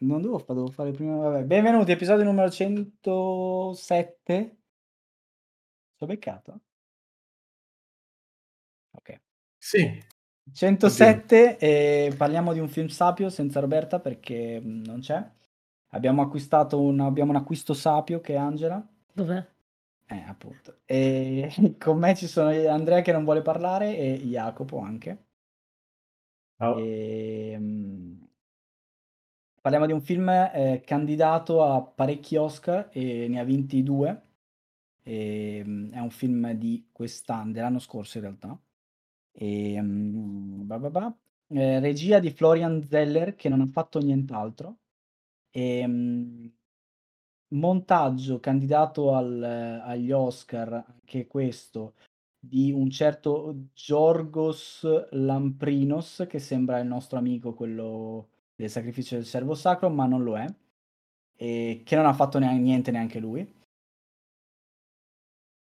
Non devo, devo fare prima. Vabbè. Benvenuti, episodio numero 107. Ho beccato? Ok. Sì. 107 e parliamo di un film sapio senza Roberta perché mh, non c'è. Abbiamo acquistato un, abbiamo un acquisto sapio che è Angela. Dov'è? Eh, appunto. E con me ci sono Andrea che non vuole parlare e Jacopo anche. Ciao. E, mh, parliamo di un film eh, candidato a parecchi Oscar e ne ha vinti due. E, mh, è un film di quest'anno, dell'anno scorso in realtà. E, mh, bah bah bah. Eh, regia di Florian Zeller che non ha fatto nient'altro. E, mh, montaggio candidato al- agli Oscar, anche questo, di un certo Giorgos Lamprinos, che sembra il nostro amico, quello del sacrificio del servo sacro, ma non lo è, e che non ha fatto neanche, niente neanche lui.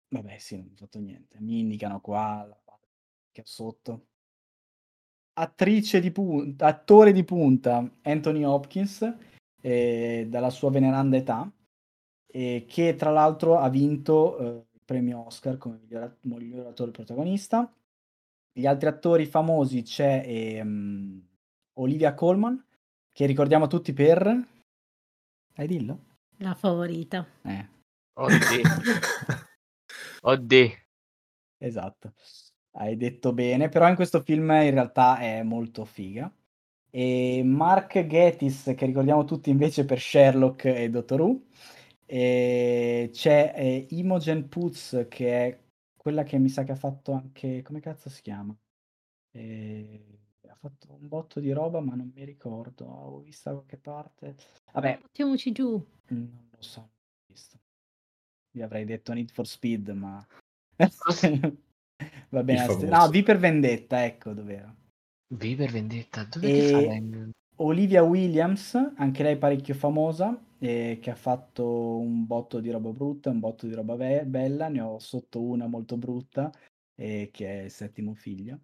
Vabbè, sì, non ha fatto niente. Mi indicano qua la parte che ho sotto. Attrice di punta, attore di punta, Anthony Hopkins, eh, dalla sua veneranda età, e che tra l'altro ha vinto eh, il premio Oscar come miglior, miglior attore protagonista. Gli altri attori famosi c'è ehm, Olivia Colman, che ricordiamo tutti per... Hai dillo? La favorita. Eh, Oddio. Oddio. esatto. Hai detto bene, però in questo film in realtà è molto figa. E Mark Gatiss, che ricordiamo tutti invece per Sherlock e Doctor Who. E c'è eh, Imogen Poots, che è quella che mi sa che ha fatto anche... come cazzo si chiama? E... Fatto un botto di roba, ma non mi ricordo. Ho visto da qualche parte. Vabbè, Mettiamoci giù. non lo so. non visto. Vi avrei detto Need for Speed, ma... Va bene. Famoso. No, V per Vendetta, ecco dov'era. V per vendetta. Dove E-? Olivia Williams, anche lei parecchio famosa, eh, che ha fatto un botto di roba brutta, un botto di roba be- bella, ne ho sotto una molto brutta, eh, che è il settimo figlio.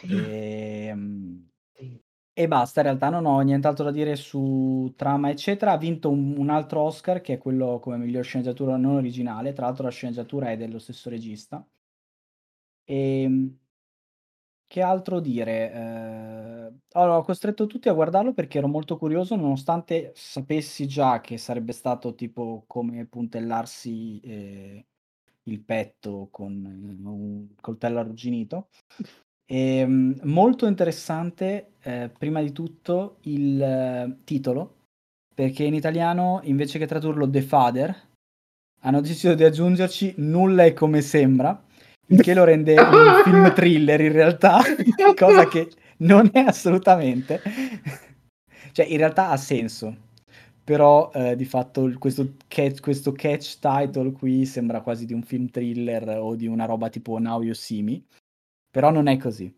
E, mm, e basta, in realtà non ho nient'altro da dire su trama, eccetera. Ha vinto un, un altro Oscar, che è quello come miglior sceneggiatura non originale, tra l'altro la sceneggiatura è dello stesso regista. E che altro dire? Eh, allora, ho costretto tutti a guardarlo perché ero molto curioso, nonostante sapessi già che sarebbe stato tipo come puntellarsi eh, il petto con un coltello arrugginito. E, mm, molto interessante, eh, prima di tutto, il eh, titolo, perché in italiano, invece che tradurlo The Father, hanno deciso di aggiungerci Nulla è come sembra, il che lo rende un film thriller in realtà, cosa che non è assolutamente. Cioè, in realtà ha senso, però eh, di fatto questo catch, questo catch title qui sembra quasi di un film thriller o di una roba tipo Now You See Me, però non è così.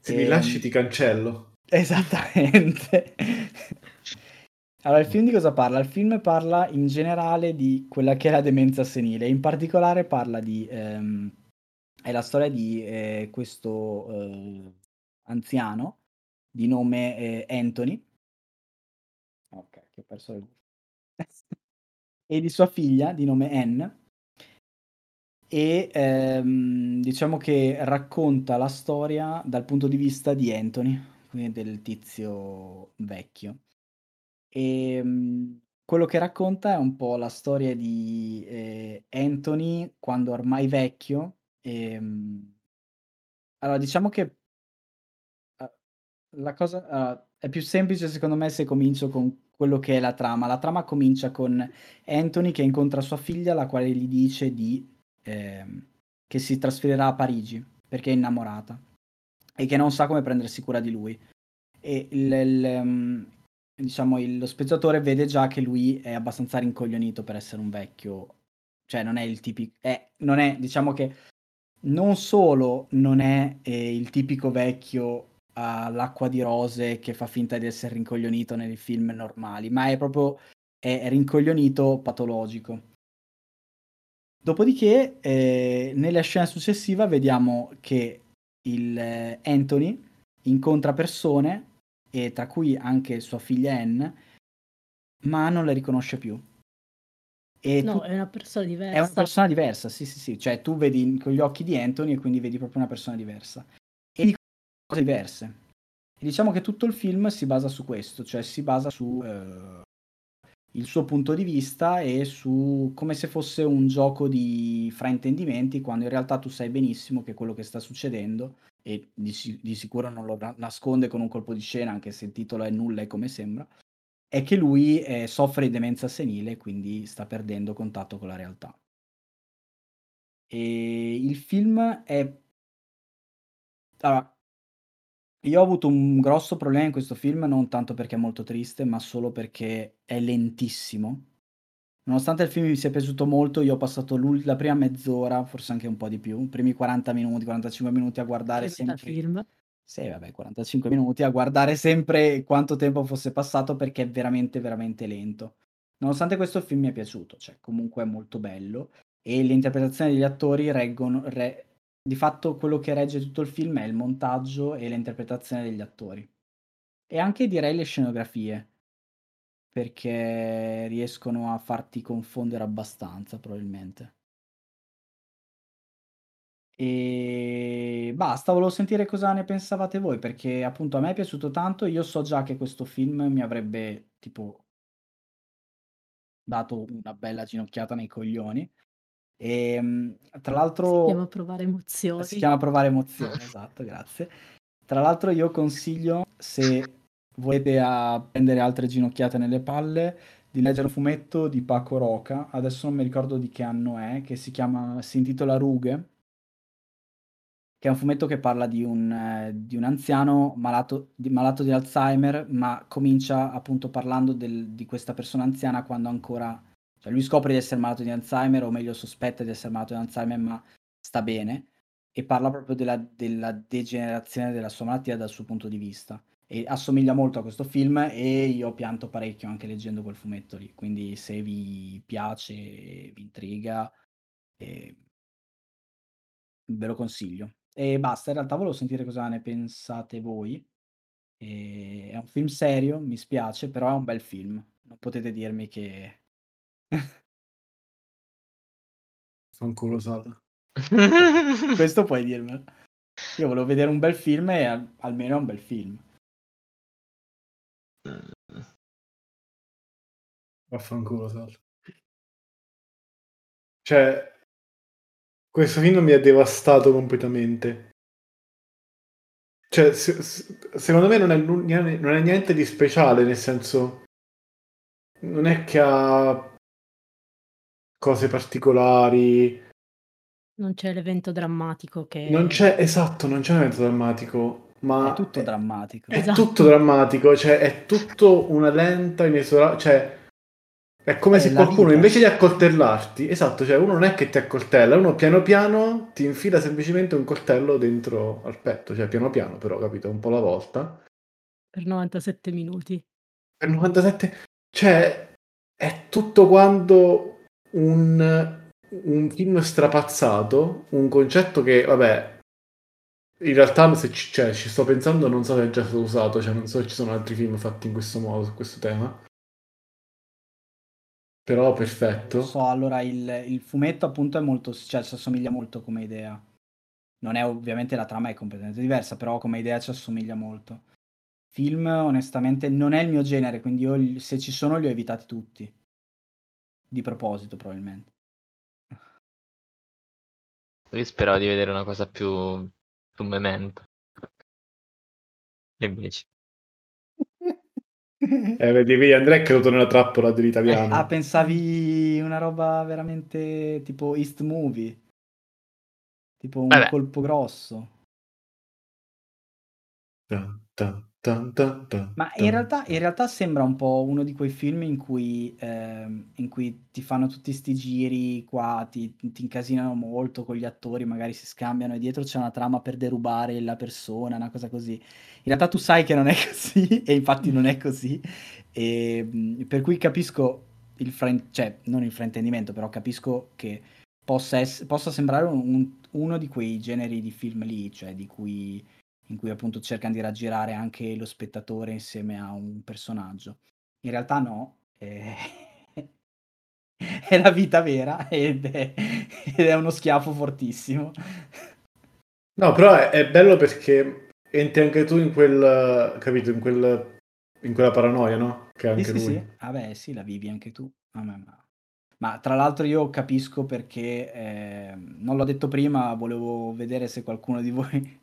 Se mi Ehm, lasci ti cancello. Esattamente. Allora, il film di cosa parla? Il film parla in generale di quella che è la demenza senile, in particolare parla di... ehm, è la storia di eh, questo eh, anziano di nome eh, Anthony. Ok, che ho perso il... e di sua figlia di nome Anne. E ehm, diciamo che racconta la storia dal punto di vista di Anthony, quindi del tizio vecchio. E mh, quello che racconta è un po' la storia di eh, Anthony quando ormai vecchio. E, mh, allora, diciamo che eh, la cosa allora, è più semplice secondo me se comincio con quello che è la trama. La trama comincia con Anthony che incontra sua figlia, la quale gli dice di, ehm, che si trasferirà a Parigi perché è innamorata e che non sa come prendersi cura di lui. E il, il, ehm, diciamo, il- lo spettatore vede già che lui è abbastanza rincoglionito per essere un vecchio, cioè non è il tipico, è, non è, diciamo che non solo non è eh, il tipico vecchio all'acqua di rose che fa finta di essere rincoglionito nei film normali, ma è proprio è rincoglionito patologico. Dopodiché, eh, nella scena successiva vediamo che il eh, Anthony incontra persone e tra cui anche sua figlia Anne, ma non le riconosce più. E No, tu- è una persona è diversa. una persona diversa, sì, sì, sì, cioè tu vedi con gli occhi di Anthony e quindi vedi proprio una persona diversa. E di cose diverse. E diciamo che tutto il film si basa su questo, cioè si basa su eh, il suo punto di vista e su come se fosse un gioco di fraintendimenti, quando in realtà tu sai benissimo che quello che sta succedendo, e di, di sicuro non lo na- nasconde con un colpo di scena, anche se il titolo è nulla e come sembra, è che lui eh, soffre di demenza senile quindi sta perdendo contatto con la realtà. E il film è... Allora, io ho avuto un grosso problema in questo film, non tanto perché è molto triste, ma solo perché è lentissimo. Nonostante il film mi sia piaciuto molto, io ho passato la prima mezz'ora, forse anche un po' di più, i primi 40 minuti, 45 minuti a guardare Che sempre... film. Sì, vabbè, 45 minuti a guardare sempre quanto tempo fosse passato perché è veramente, veramente lento. Nonostante questo il film mi è piaciuto, cioè comunque è molto bello e l'interpretazione degli attori reggono... re- Di fatto quello che regge tutto il film è il montaggio e l'interpretazione degli attori. E anche direi le scenografie, perché riescono a farti confondere abbastanza probabilmente. E basta, volevo sentire cosa ne pensavate voi, perché appunto a me è piaciuto tanto, io so già che questo film mi avrebbe tipo dato una bella ginocchiata nei coglioni. E mm, tra l'altro Si chiama provare emozioni. si chiama provare emozioni, esatto, grazie. Tra l'altro io consiglio, se volete a prendere altre ginocchiate nelle palle, di leggere un fumetto di Paco Roca, adesso non mi ricordo di che anno è, che si chiama, si intitola Rughe, che è un fumetto che parla di un, eh, di un anziano malato di, malato di Alzheimer, ma comincia appunto parlando del- di questa persona anziana quando ancora, cioè lui scopre di essere malato di Alzheimer, o meglio sospetta di essere malato di Alzheimer, ma sta bene, e parla proprio della, della degenerazione della sua malattia dal suo punto di vista. E assomiglia molto a questo film e io pianto parecchio anche leggendo quel fumetto lì, quindi se vi piace, vi intriga, eh, ve lo consiglio. E basta, in realtà volevo sentire cosa ne pensate voi. E è un film serio, mi spiace, però è un bel film. Non potete dirmi che... Fanculo Sala. Questo puoi dirmelo. Io volevo vedere un bel film e al- almeno un bel film. Vaffanculo Sala. Cioè, questo film mi ha devastato completamente. Cioè, se- se- secondo me non è, non è niente di speciale, nel senso... Non è che ha cose particolari. Non c'è l'evento drammatico che... Non c'è, esatto, non c'è un evento drammatico, ma È tutto drammatico. È Esatto. tutto drammatico, cioè è tutto una lenta, inesorabile, cioè è come È se qualcuno vita. invece di accoltellarti, esatto, cioè uno non è che ti accoltella, uno piano piano ti infila semplicemente un coltello dentro al petto, cioè piano piano però, capito, un po' alla volta. Per 97 minuti. Per 97, cioè è tutto quanto un, un film strapazzato, un concetto che, vabbè, in realtà se ci, cioè, ci sto pensando non so se è già stato usato, cioè non so se ci sono altri film fatti in questo modo, su questo tema. Però perfetto. Non so, allora il, il fumetto appunto è molto, cioè ci assomiglia molto come idea. Non è ovviamente la trama è completamente diversa, però come idea ci assomiglia molto. Film, onestamente, non è il mio genere, quindi io se ci sono li ho evitati tutti. Di proposito, probabilmente. Io speravo di vedere una cosa più, più memento. E invece. Eh, vedi, vedi, Andrea è caduto nella trappola dell'italiano. Ah, pensavi una roba veramente tipo East Movie? Tipo un Vabbè. colpo grosso. Tan, tan, tan, tan, tan, Ma in realtà, in realtà sembra un po' uno di quei film in cui, ehm, in cui ti fanno tutti sti giri qua, ti, ti incasinano molto con gli attori, magari si scambiano e dietro c'è una trama per derubare la persona, una cosa così. In realtà tu sai che non è così e infatti non è così. E, mh, per cui capisco il frain- cioè non il fraintendimento, però capisco che possa, ess- possa sembrare un- un- uno di quei generi di film lì, cioè di cui in cui appunto cercano di raggirare anche lo spettatore insieme a un personaggio. In realtà no, è, è la vita vera ed è, ed è uno schiaffo fortissimo. No, però è, è bello perché entri anche tu in quel, capito, in, quel, in quella paranoia, no? Che anche sì, lui. sì, sì. Vabbè, sì, la vivi anche tu. Vabbè, ma... ma tra l'altro io capisco perché, eh, non l'ho detto prima, volevo vedere se qualcuno di voi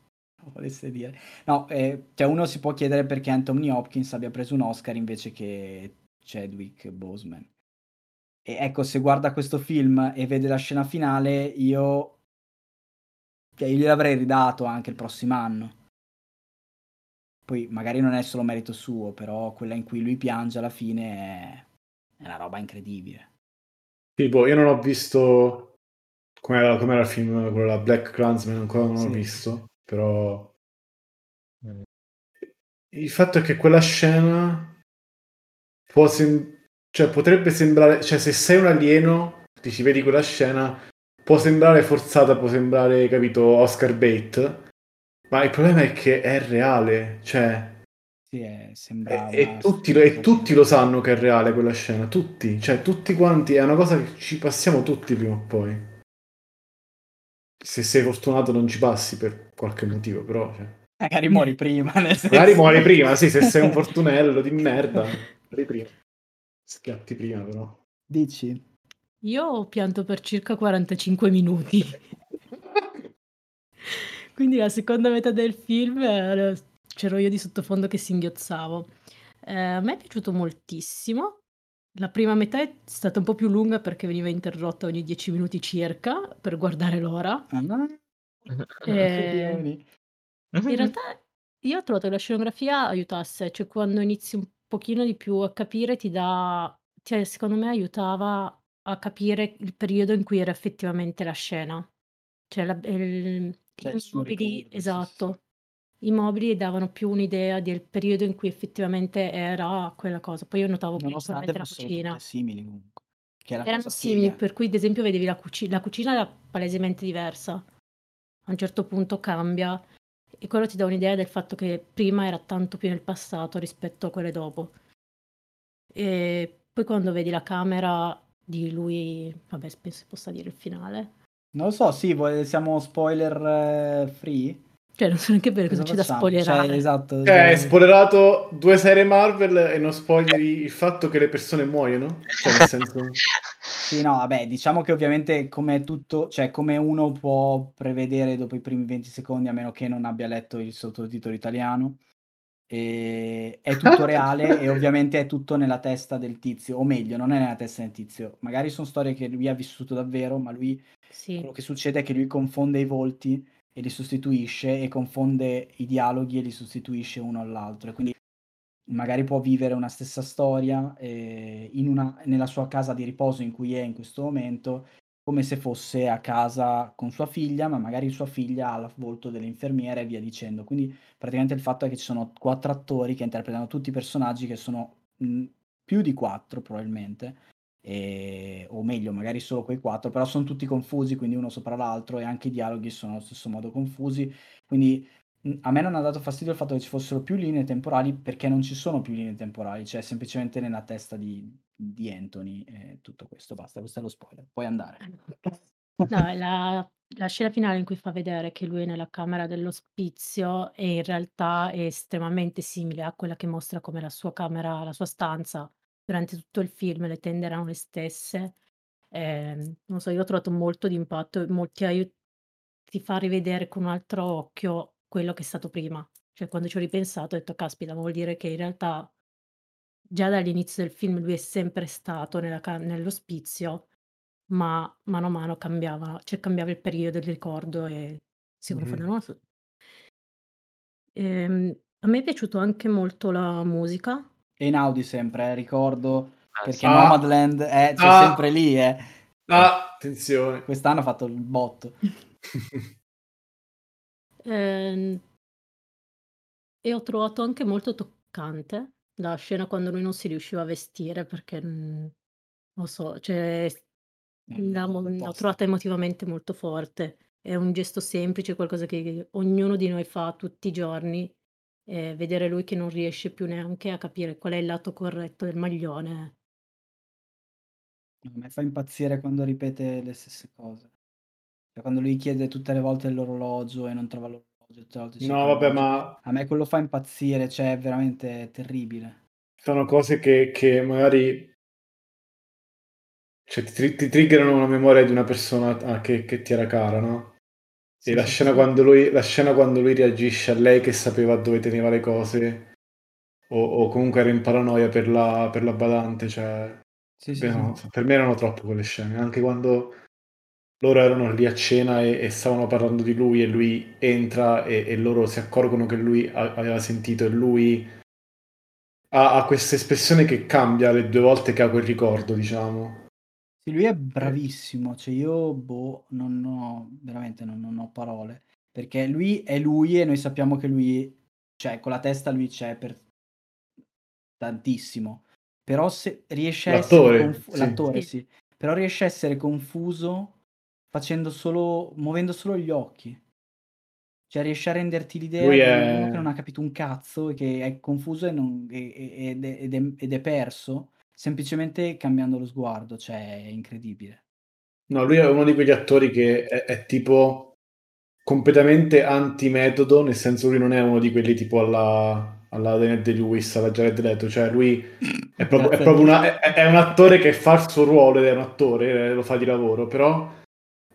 volesse dire. No, eh, cioè uno si può chiedere perché Anthony Hopkins abbia preso un Oscar invece che Chadwick Boseman. E ecco, se guarda questo film e vede la scena finale, io cioè, io gliel'avrei ridato anche il prossimo anno. Poi magari non è solo merito suo, però quella in cui lui piange alla fine è, è una roba incredibile. Tipo, io non ho visto com'era, il film, quello là, Black Clansman, ancora non Sì. l'ho visto, però il fatto è che quella scena può sem- cioè, potrebbe sembrare, cioè se sei un alieno, ti ci vedi quella scena, può sembrare forzata, può sembrare, capito, Oscar bait, ma il problema è che è reale, cioè Sì, è, sembra e, e tutti, e tutti lo sanno che è reale quella scena, tutti, cioè tutti quanti, è una cosa che ci passiamo tutti prima o poi. Se sei fortunato non ci passi per qualche motivo, però... Cioè. Magari muori prima, nel senso... Magari muori prima, sì, se sei un fortunello di merda, muori prima. Schiatti prima, però. Dici? Io ho pianto per circa 45 minuti. Quindi la seconda metà del film eh, c'ero io di sottofondo che singhiozzavo. Eh, a me è piaciuto moltissimo. La prima metà è stata un po' più lunga perché veniva interrotta ogni 10 minuti circa per guardare l'ora. Ah, no? Eh, Coglioni. in realtà io ho trovato che la scenografia aiutasse, cioè quando inizi un pochino di più a capire ti dà, cioè secondo me aiutava a capire il periodo in cui era effettivamente la scena. Cioè la- il- Cioè, i il mobili, ricordo, sì, esatto, i mobili davano più un'idea del periodo in cui effettivamente era quella cosa. Poi io notavo Nonostante principalmente la fossero cucina. tutte simili comunque. Che la Erano cosa simili, figa. per cui ad esempio vedevi la cucina, la cucina era palesemente diversa. A un certo punto cambia e quello ti dà un'idea del fatto che prima era tanto più nel passato rispetto a quelle dopo. E poi quando vedi la camera di lui, vabbè, penso si possa dire il finale. Non lo so, sì, vuoi- siamo spoiler eh, free? Cioè, non so neanche bene cosa, c'è da facciamo? spoilerare. Cioè, esatto. Cioè, hai cioè- spoilerato due serie Marvel e non spoileri il fatto che le persone muoiono? Cioè, nel senso... Sì, no, vabbè, diciamo che ovviamente come tutto, cioè come uno può prevedere dopo i primi 20 secondi, a meno che non abbia letto il sottotitolo italiano, e è tutto reale e ovviamente è tutto nella testa del tizio, o meglio, non è nella testa del tizio. Magari sono storie che lui ha vissuto davvero, ma lui Sì, quello che succede è che lui confonde i volti e li sostituisce e confonde i dialoghi e li sostituisce uno all'altro. E quindi magari può vivere una stessa storia eh, una- nella sua casa di riposo in cui è in questo momento, come se fosse a casa con sua figlia, ma magari sua figlia ha il volto dell'infermiera e via dicendo. Quindi praticamente il fatto è che ci sono quattro attori che interpretano tutti i personaggi che sono mh, più di quattro probabilmente, e- o meglio, magari solo quei quattro, però sono tutti confusi, quindi uno sopra l'altro e anche i dialoghi sono allo stesso modo confusi. Quindi a me non ha dato fastidio il fatto che ci fossero più linee temporali perché non ci sono più linee temporali, cioè semplicemente nella testa di, di Anthony e tutto questo, basta, questo è lo spoiler, puoi andare. No, la, la scena finale in cui fa vedere che lui è nella camera dell'ospizio e in realtà è estremamente simile a quella che mostra come la sua camera, la sua stanza durante tutto il film, le tende erano le stesse. Ehm, non so, io ho trovato molto di impatto, e molti aiut- ti fa rivedere con un altro occhio quello che è stato prima. Cioè, quando ci ho ripensato, ho detto, caspita, ma vuol dire che in realtà già dall'inizio del film lui è sempre stato nella ca- nell'ospizio ma mano a mano cambiava, cioè cambiava il periodo del ricordo e si Mhm. confondevano. su- Ehm, a me è piaciuto anche molto la musica. E in Audi sempre, eh, ricordo, Ah, perché. Ah. Nomadland è c'è Ah. sempre lì, eh. Ah, attenzione. Quest'anno ha fatto il botto. Ehm, e ho trovato anche molto toccante la scena quando lui non si riusciva a vestire perché mm, non so, cioè, Eh, la l'ho trovata emotivamente molto forte. è un gesto semplice, qualcosa che ognuno di noi fa tutti i giorni, e vedere lui che non riesce più neanche a capire qual è il lato corretto del maglione. A me fa impazzire quando ripete le stesse cose. Cioè, quando lui chiede tutte le volte l'orologio e non trova l'orologio, tutte le volte cerca No, vabbè, l'orologio. ma A me quello fa impazzire, cioè è veramente terribile. sono cose che, che magari cioè, ti, ti triggerano una memoria di una persona che, che ti era cara, no? Sì, E la scena, lui, la scena quando lui reagisce a lei che sapeva dove teneva le cose, o, o comunque era in paranoia per la, per la badante, cioè, Sì, sì, beh, sì. no, per me erano troppo quelle scene, anche quando loro erano lì a cena e, e stavano parlando di lui e lui entra e, e loro si accorgono che lui a- aveva sentito e lui ha, ha questa espressione che cambia le due volte che ha quel ricordo, diciamo. Sì, lui è bravissimo, cioè io, boh, non ho, veramente non, non ho parole, perché lui è lui e noi sappiamo che lui, cioè con la testa lui c'è per tantissimo, però se riesce a essere L'attore, confu- sì. l'attore, Sì. sì, però riesce a essere confuso facendo solo, muovendo solo gli occhi, cioè riesce a renderti l'idea Lui di è- uno che non ha capito un cazzo e che è confuso e non- e- ed, è, ed è- ed è perso, semplicemente cambiando lo sguardo, cioè è incredibile. No, lui è uno di quegli attori che è, è tipo completamente antimetodo, nel senso lui non è uno di quelli tipo alla, alla Daniel Day-Lewis, alla Jared Leto, cioè lui è proprio, è proprio una- è- è un attore che fa il suo ruolo ed è un attore, eh, lo fa di lavoro, però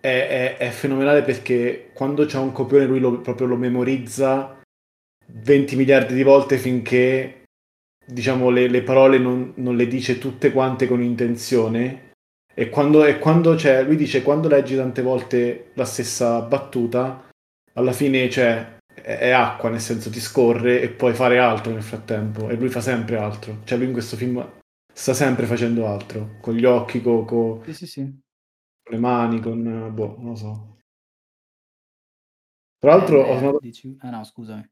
è, è- è fenomenale perché quando c'è un copione lui lo, proprio lo memorizza 20 miliardi di volte finché diciamo le, le parole non, non le dice tutte quante con intenzione e quando, e quando c'è, lui dice quando leggi tante volte la stessa battuta alla fine cioè, è, è acqua nel senso ti scorre e puoi fare altro nel frattempo e lui fa sempre altro cioè lui in questo film sta sempre facendo altro con gli occhi, co- co- Sì, sì, sì. con le mani con boh, non lo so tra l'altro Eh, ho beh, notato dici- Ah no, scusami.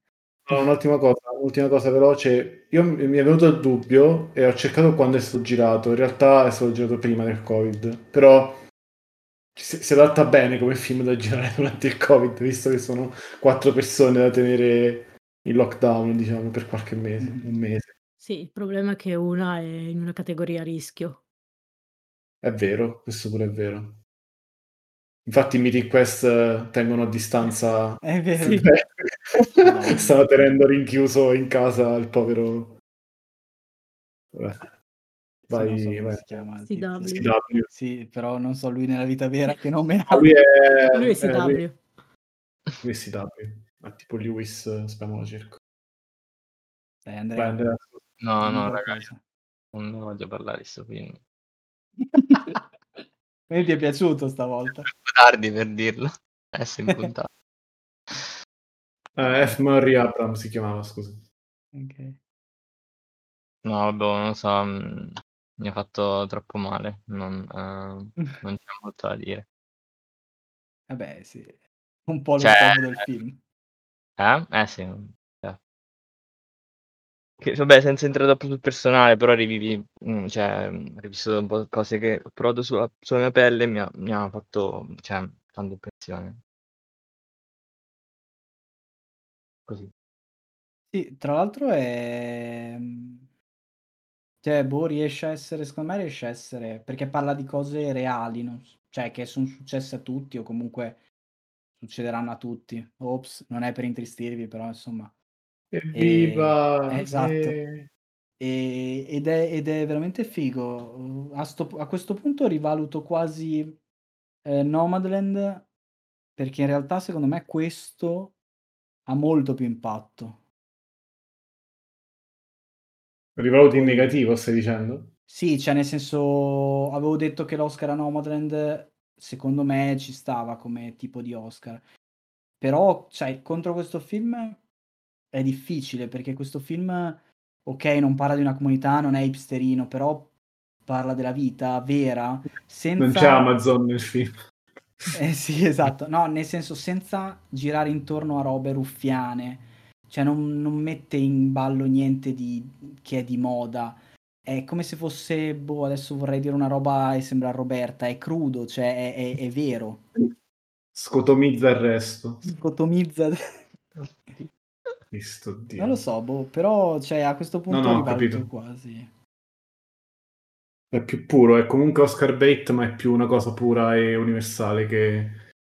No, un'ultima cosa, un'ultima cosa veloce. Io mi è venuto il dubbio e ho cercato quando è stato girato. In realtà è stato girato prima del Covid, però si, si adatta bene come film da girare durante il Covid, visto che sono quattro persone da tenere in lockdown, diciamo, per qualche mese, Mhm. un mese. Sì, il problema è che una è in una categoria a rischio. È vero, questo pure è vero. Infatti i Mythic Quest eh, tengono a distanza È vero. Sì. Stava tenendo rinchiuso in casa il povero. Vabbè. Sì, non Vai, so vai. si chiama CW. CW. Sì, però non so lui nella vita vera che nome ha. Lui è, Lui è eh, CW. lui- lui è CW. Ah, tipo Lewis, eh, speriamo la cerco. Dai, Vai, Andrea, Andrea. No, no, ragazzi, non voglio parlare di sto film. Quindi ti è piaciuto stavolta? Tardi per dirlo. Adesso in puntata. Eh, F. Murray Abram si chiamava, scusa. Ok. No, vabbè, non lo so, mm, mi ha fatto troppo male, non, eh, non c'è molto da dire. Vabbè, sì. Un po' lo Cioè, del film. Eh? Eh sì. Che, vabbè, senza entrare troppo sul personale, però rivivi, mm, cioè, mm, rivisto un po' cose che ho provato sulla, sulla mia pelle e mi ha, mi ha fatto, cioè, tanta impressione. Così. Sì, tra l'altro è... Cioè, boh, riesce a essere, secondo me riesce a essere, perché parla di cose reali, non cioè che sono successe a tutti o comunque succederanno a tutti. Ops, non è per intristirvi, però insomma. Evviva! Eh, esatto. Eh, E- ed, è, ed è veramente figo. A, sto- a questo punto rivaluto quasi eh, Nomadland perché in realtà secondo me questo ha molto più impatto. Rivaluti in negativo, stai dicendo? Sì, cioè nel senso avevo detto che l'Oscar a Nomadland secondo me ci stava come tipo di Oscar. Però, cioè, contro questo film è difficile perché questo film, ok, non parla di una comunità, non è hipsterino, però parla della vita vera, senza... Non c'è Amazon nel film. Eh sì, esatto. No, nel senso senza girare intorno a robe ruffiane. Cioè non, non mette in ballo niente di, che è di moda. È come se fosse, boh, adesso vorrei dire una roba e sembra Roberta, è crudo, cioè è, è- è vero. Scotomizza il resto. Scotomizza. Cristo Dio. Non lo so, boh, però cioè, a questo punto no, ho rivaluto capito. quasi. È più puro, è comunque Oscar bait, ma è più una cosa pura e universale che,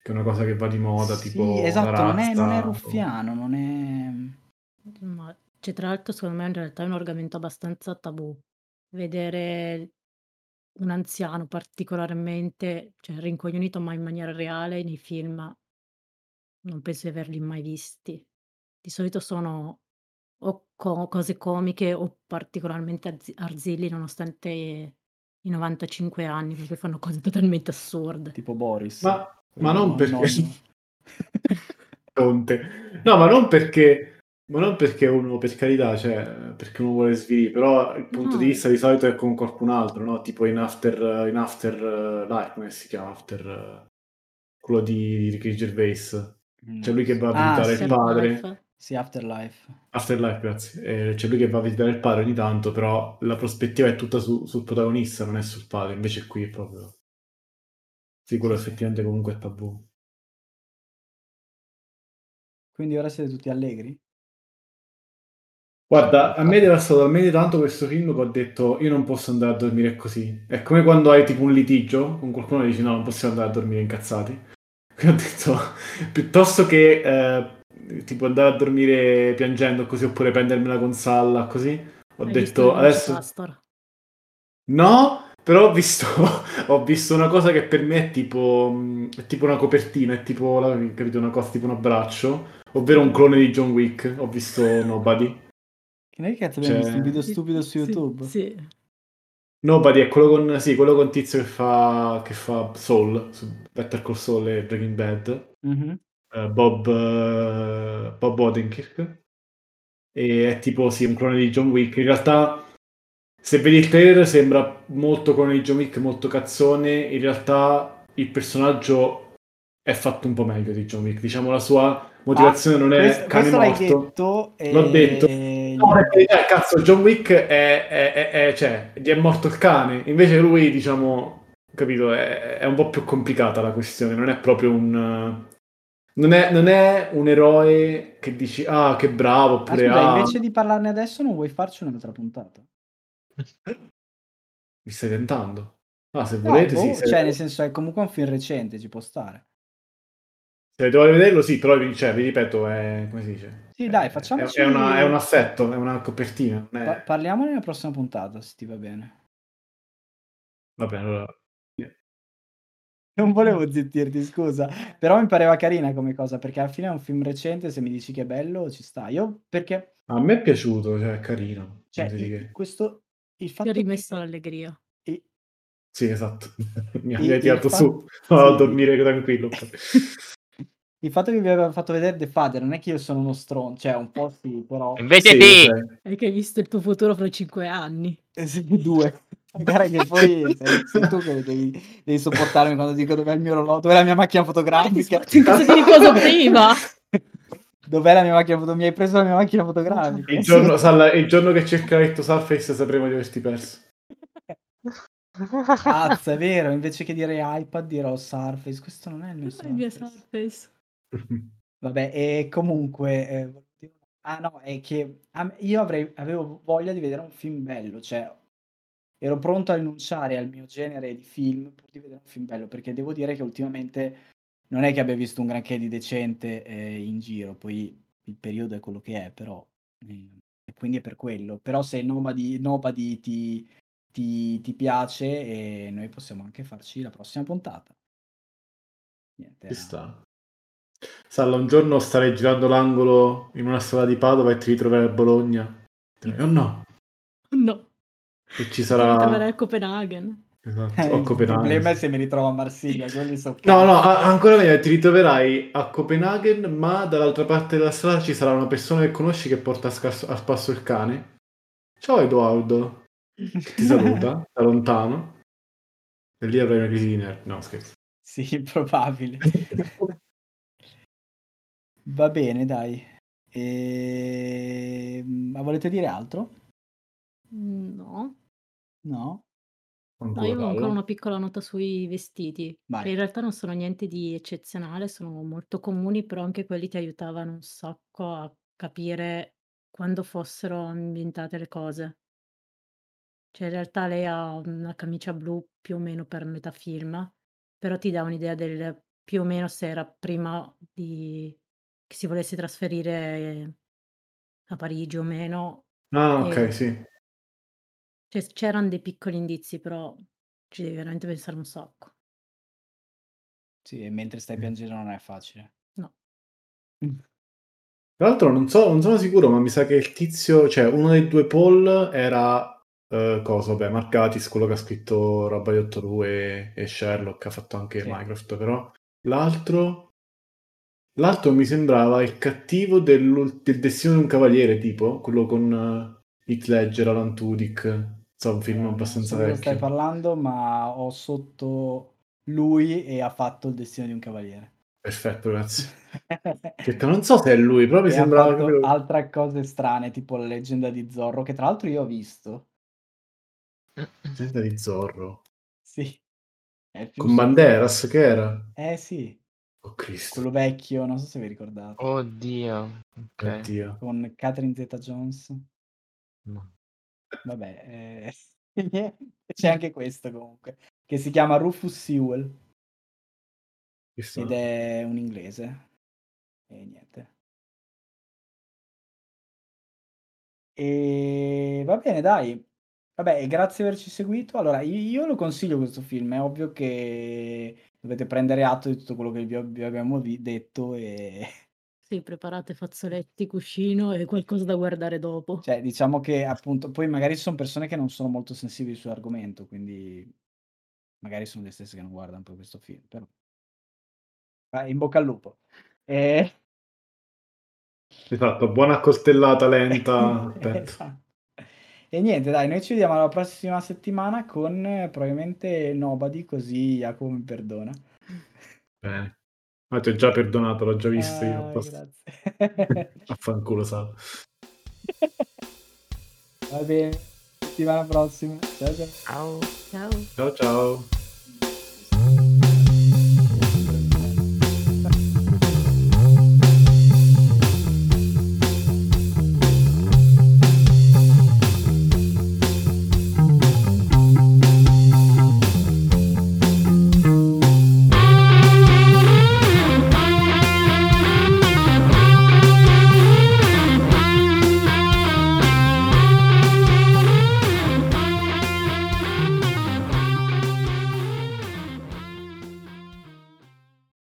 che una cosa che va di moda, Sì, tipo esatto, la non è, non è razza, o- ruffiano, non è... Ma cioè, tra l'altro, secondo me in realtà è un argomento abbastanza tabù. Vedere un anziano particolarmente, cioè rincoglionito, ma in maniera reale nei film, non penso di averli mai visti. Di solito sono o co- cose comiche o particolarmente azzi- arzilli, nonostante i 95 anni, perché fanno cose totalmente assurde. tipo Boris. Ma, ma non perché... Conte. No, ma non perché... Ma non perché uno, per carità, cioè, perché uno vuole svilire, però il punto di No. vista di solito è con qualcun altro, no? Tipo in After, in After eh, Life, come si chiama? After, eh, quello di Ricky Gervais. C'è lui che va a Ah, visitare il padre. Sì, Afterlife. Afterlife, grazie. Eh, c'è lui che va a visitare il padre ogni tanto, però la prospettiva è tutta su- sul protagonista, non è sul padre. Invece qui è proprio... Sì. effettivamente comunque è tabù. Quindi ora siete tutti allegri? Guarda, a me è devastato talmente tanto questo film che ho detto io non posso andare a dormire così. È come quando hai tipo un litigio con qualcuno e dici no, non possiamo andare a dormire incazzati. Quindi ho detto, piuttosto che eh, tipo andare a dormire piangendo così oppure prendermi la consalla così, ho Hai detto adesso... No, però ho visto, ho visto una cosa che per me è tipo, mh, è tipo una copertina, è tipo, la- capito, una cosa tipo un abbraccio, ovvero un clone di John Wick. Ho visto Nobody. Che noi cazzo abbiamo Cioè- visto un video Sì, stupido su sì, YouTube? Sì. Nobody è quello con, sì, quello con Tizio che fa, che fa Soul, su Better Call Saul e Breaking Bad, Mhm. Eh, Bob, eh, Bob Odenkirk. E è tipo, sì, un clone di John Wick. In realtà, se vedi il trailer sembra molto clone di John Wick, molto cazzone. In realtà il personaggio è fatto un po' meglio di John Wick. Diciamo, la sua motivazione non è Ah, Questo, cane questo morto. detto e... L'ho detto. No, perché, eh, cazzo, John Wick è, è- è- è- cioè, gli è morto il cane. Invece lui, diciamo, capito, è, è un po' più complicata la questione. Non è proprio un... Non è, non è un eroe che dici, ah, che bravo, Ah, oppure, scusa, ah, invece di parlarne adesso non vuoi farci un'altra puntata? mi stai tentando. Ah, se No, volete, boh, sì. Se, cioè nel senso è comunque un film recente, ci può stare. se di vederlo, sì, però vi, cioè, vi ripeto, è, come si dice? Sì, È- dai, facciamoci- È, una- è un assetto, è una copertina. Pa- parliamone nella prossima puntata, se ti va bene. Va bene, allora... Non volevo zittirti, scusa, però mi pareva carina come cosa, perché alla fine è un film recente, se mi dici che è bello, ci sta. Io perché, A me è piaciuto, cioè, è carino. cioè, il- questo, il Ti fatto ho rimesso che... l'allegria. i- Sì, esatto. mi Il- hai tirato fa- su. Vado a sì. dormire tranquillo. Il fatto che vi aveva fatto vedere The Father non è che io sono uno stronzo, cioè un po' sì, però... Invece Sì, sì, cioè, È che hai visto il tuo futuro fra cinque anni. Eh sì, due. Magari che poi sei, sei tu che devi, devi sopportarmi quando dico dov'è il mio orologio, dov'è la mia macchina fotografica. Cosa di riposo prima? Dov'è la mia macchina fotografica? Mi hai preso la mia macchina fotografica. il, giorno, Salla, il giorno che cercherai il tuo Surface sapremo di averti perso. Cazzo, è vero, invece che dire iPad dirò Surface, questo non è il mio Il mio Surface. Surface. Vabbè, e comunque... eh, ah no, è che io avrei, avevo voglia di vedere un film bello, cioè ero pronto a rinunciare al mio genere di film pur di vedere un film bello, perché devo dire che ultimamente non è che abbia visto un granché di decente eh, in giro, poi il periodo è quello che è, però... eh, e quindi è per quello. Però se Nobody, Nobody ti, ti, ti piace, e noi possiamo anche farci la prossima puntata. Niente, Ci era- sta. Salla, un giorno starei girando l'angolo in una strada di Padova e ti ritroverai a Bologna. Oh no, No. E ci Devi sarà... a Copenaghen. Esatto, Eh, o il Copenaghen. problema è se mi ritrovo a Marsiglia, sono No, no, a- ancora meglio, ti ritroverai a Copenaghen, ma dall'altra parte della strada ci sarà una persona che conosci che porta a, scasso- a spasso il cane. Ciao Edoardo, ti saluta da lontano. E lì avrai una crisi di nervi. No, scherzo. Sì, probabile. Va bene, dai. E... Ma volete dire altro? No. No? No, io avevo ancora una piccola nota sui vestiti, Vai. in realtà non sono niente di eccezionale, sono molto comuni, però anche quelli ti aiutavano un sacco a capire quando fossero ambientate le cose. Cioè, in realtà lei ha una camicia blu più o meno per metà film, però ti dà un'idea del più o meno se era prima di che si volesse trasferire a Parigi o meno. Ah, E ok, sì. Cioè, c'eran dei piccoli indizi, però ci devi veramente pensare un sacco. Sì, e mentre stai Sì. piangendo non è facile. No. Tra l'altro non, so, non sono sicuro, ma mi sa che il tizio, cioè uno dei due Paul era eh, cosa, vabbè, Mark Gatiss, quello che ha scritto Roba 82 e, e Sherlock, ha fatto anche Sì. Minecraft, però l'altro l'altro mi sembrava il cattivo del, del Destino di un Cavaliere, tipo, quello con uh, Heath Ledger, Alan Tudyk, so, un film Eh, non abbastanza so di cosa stai vecchio. parlando, ma ho sotto lui e ha fatto il destino di un cavaliere. Perfetto, grazie. Perché non so se è lui, però mi e sembrava proprio... altre cose strane, tipo la leggenda di Zorro, che tra l'altro io ho visto. Leggenda di Zorro. Sì. Con su- Banderas, che era? Eh sì, Oh Cristo, quello vecchio, non so se vi ricordate. Oddio. Ok. oddio. Con Catherine Zeta-Jones. No. Vabbè, eh, c'è anche questo comunque, che si chiama Rufus Sewell ed è un inglese. E niente. E va bene, dai. Vabbè, grazie di averci seguito. Allora, io, lo consiglio questo film. È ovvio che dovete prendere atto di tutto quello che vi, abbiamo detto. E Sì, preparate fazzoletti, cuscino e qualcosa da guardare dopo. cioè, diciamo che appunto, poi magari ci sono persone che non sono molto sensibili sull'argomento, quindi magari sono le stesse che non guardano poi questo film. Però Vai, in bocca al lupo. E... Esatto, buona coltellata lenta. Aspetta. Esatto. E niente, dai, noi ci vediamo la prossima settimana con eh, probabilmente Nobody, così Jacopo mi perdona. Bene. Ma ti ho già perdonato, l'ho già visto io. Ah, grazie. Affanculo, sa. Va bene, settimana prossima. Ciao. Ciao. Ciao. Ciao ciao.